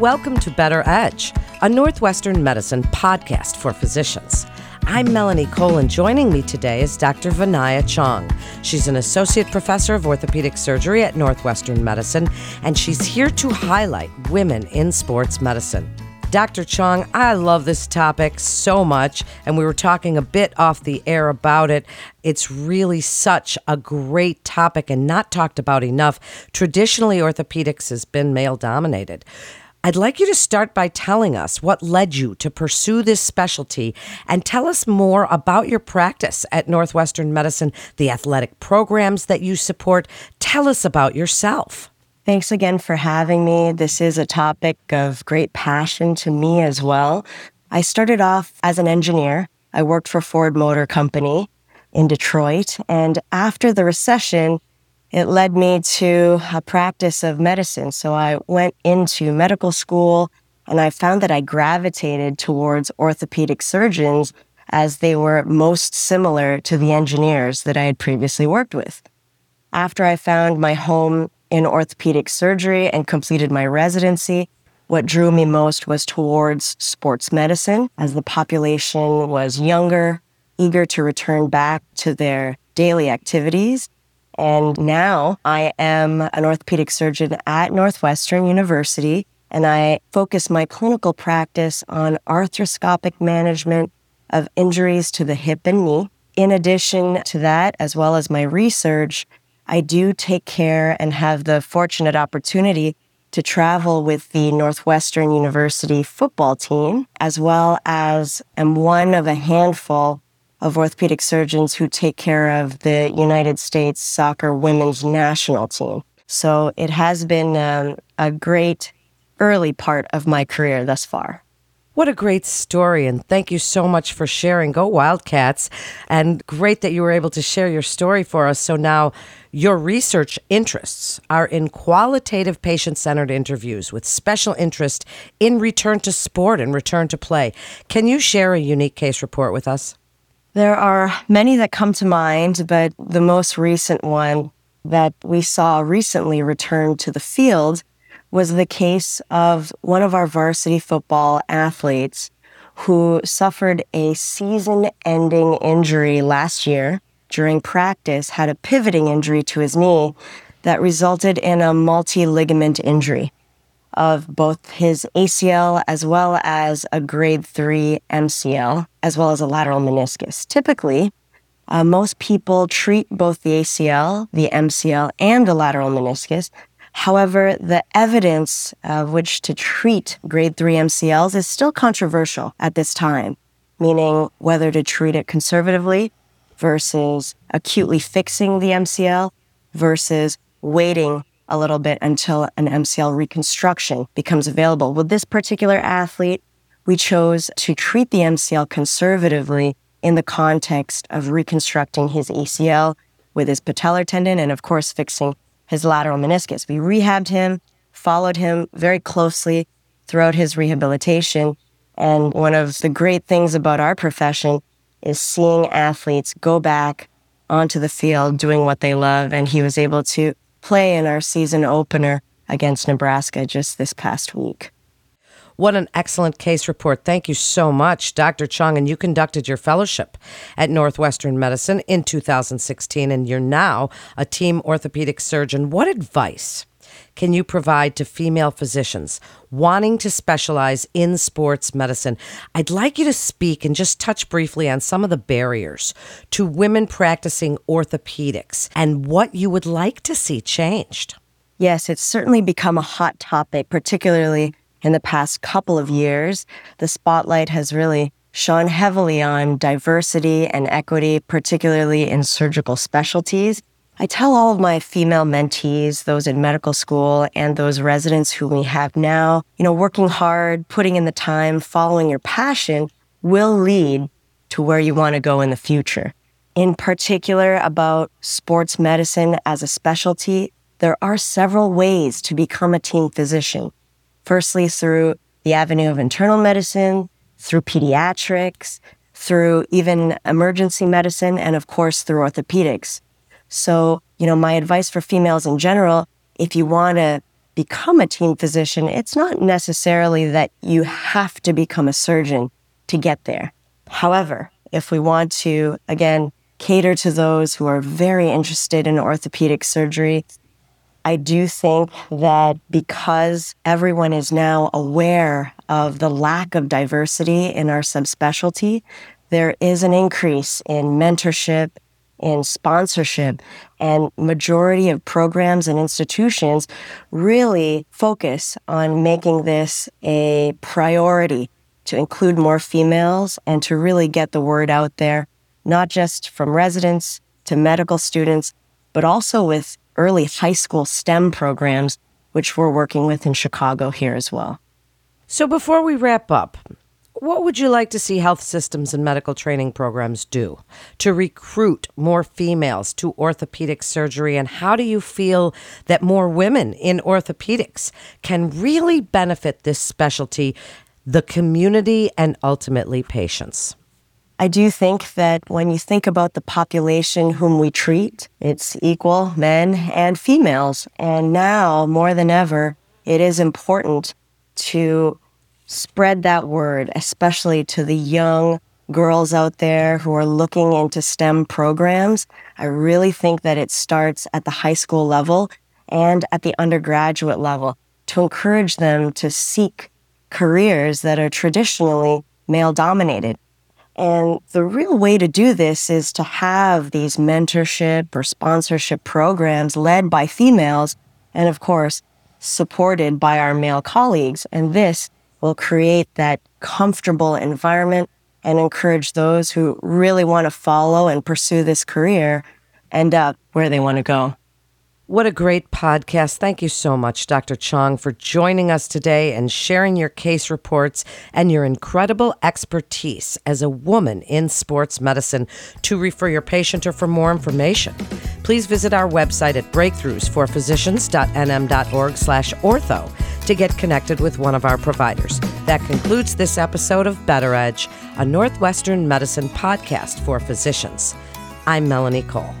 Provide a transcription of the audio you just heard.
Welcome to Better Edge, a Northwestern medicine podcast for physicians. I'm Melanie Cole, and joining me today is Dr. Vehniah Tjong. She's an associate professor of orthopedic surgery at Northwestern Medicine, and she's here to highlight women in sports medicine. Dr. Tjong, I love this topic so much, and we were talking a bit off the air about it. It's really such a great topic and not talked about enough. Traditionally, orthopedics has been male dominated. I'd like you to start by telling us what led you to pursue this specialty and tell us more about your practice at Northwestern Medicine, the athletic programs that you support. Tell us about yourself. Thanks again for having me. This is a topic of great passion to me as well. I started off as an engineer. I worked for Ford Motor Company in Detroit. And after the recession, it led me to a practice of medicine. So I went into medical school and I found that I gravitated towards orthopedic surgeons as they were most similar to the engineers that I had previously worked with. After I found my home in orthopedic surgery and completed my residency, what drew me most was towards sports medicine as the population was younger, eager to return back to their daily activities. And now I am an orthopedic surgeon at Northwestern University, and I focus my clinical practice on arthroscopic management of injuries to the hip and knee. In addition to that, as well as my research, I do take care and have the fortunate opportunity to travel with the Northwestern University football team, as well as am one of a handful of orthopedic surgeons who take care of the United States soccer women's national team. So it has been um, a great early part of my career thus far. What a great story, and thank you so much for sharing. Go Wildcats! And great that you were able to share your story for us. So now your research interests are in qualitative patient centered interviews with special interest in return to sport and return to play. Can you share a unique case report with us? There are many that come to mind, but the most recent one that we saw recently return to the field was the case of one of our varsity football athletes who suffered a season ending injury last year. During practice, had a pivoting injury to his knee that resulted in a multi ligament injury of both his ACL as well as a grade 3 MCL, as well as a lateral meniscus. Typically, uh, most people treat both the ACL, the MCL, and the lateral meniscus However, the evidence of which to treat grade 3 MCLs is still controversial at this time, meaning whether to treat it conservatively versus acutely fixing the MCL versus waiting a little bit until an MCL reconstruction becomes available. With this particular athlete, we chose to treat the MCL conservatively in the context of reconstructing his ACL with his patellar tendon and, of course, fixing his lateral meniscus. We rehabbed him, followed him very closely throughout his rehabilitation. And one of the great things about our profession is seeing athletes go back onto the field doing what they love. And he was able to play in our season opener against Nebraska just this past week. What an excellent case report. Thank you so much, Dr. Tjong. And you conducted your fellowship at Northwestern Medicine in 2016, and you're now a team orthopedic surgeon. What advice can you provide to female physicians wanting to specialize in sports medicine? I'd like you to speak and just touch briefly on some of the barriers to women practicing orthopedics and what you would like to see changed. Yes, it's certainly become a hot topic, particularly in the past couple of years, the spotlight has really shone heavily on diversity and equity, particularly in surgical specialties. I tell all of my female mentees, those in medical school and those residents who we have now, you know, working hard, putting in the time, following your passion will lead to where you want to go in the future. In particular, about sports medicine as a specialty, there are several ways to become a team physician firstly through the avenue of internal medicine, through pediatrics, through even emergency medicine, and of course through orthopedics. So, you know, my advice for females in general, if you want to become a team physician, it's not necessarily that you have to become a surgeon to get there. However, if we want to, again, cater to those who are very interested in orthopedic surgery, I do think that because everyone is now aware of the lack of diversity in our subspecialty, there is an increase in mentorship, in sponsorship, and majority of programs and institutions really focus on making this a priority to include more females and to really get the word out there, not just from residents to medical students, but also with early high school STEM programs, which we're working with in Chicago here as well. So before we wrap up, what would you like to see health systems and medical training programs do to recruit more females to orthopedic surgery? And how do you feel that more women in orthopedics can really benefit this specialty, the community, and ultimately patients? I do think that when you think about the population whom we treat, it's equal men and females. And now more than ever, it is important to spread that word, especially to the young girls out there who are looking into STEM programs. I really think that it starts at the high school level and at the undergraduate level to encourage them to seek careers that are traditionally male dominated. And the real way to do this is to have these mentorship or sponsorship programs led by females and, of course, supported by our male colleagues. And this will create that comfortable environment and encourage those who really want to follow and pursue this career end up where they want to go. What a great podcast. Thank you so much, Dr. Tjong, for joining us today and sharing your case reports and your incredible expertise as a woman in sports medicine. To refer your patient or for more information, please visit our website at breakthroughsforphysicians.nm.org slash ortho to get connected with one of our providers. That concludes this episode of Better Edge, a Northwestern medicine podcast for physicians. I'm Melanie Cole.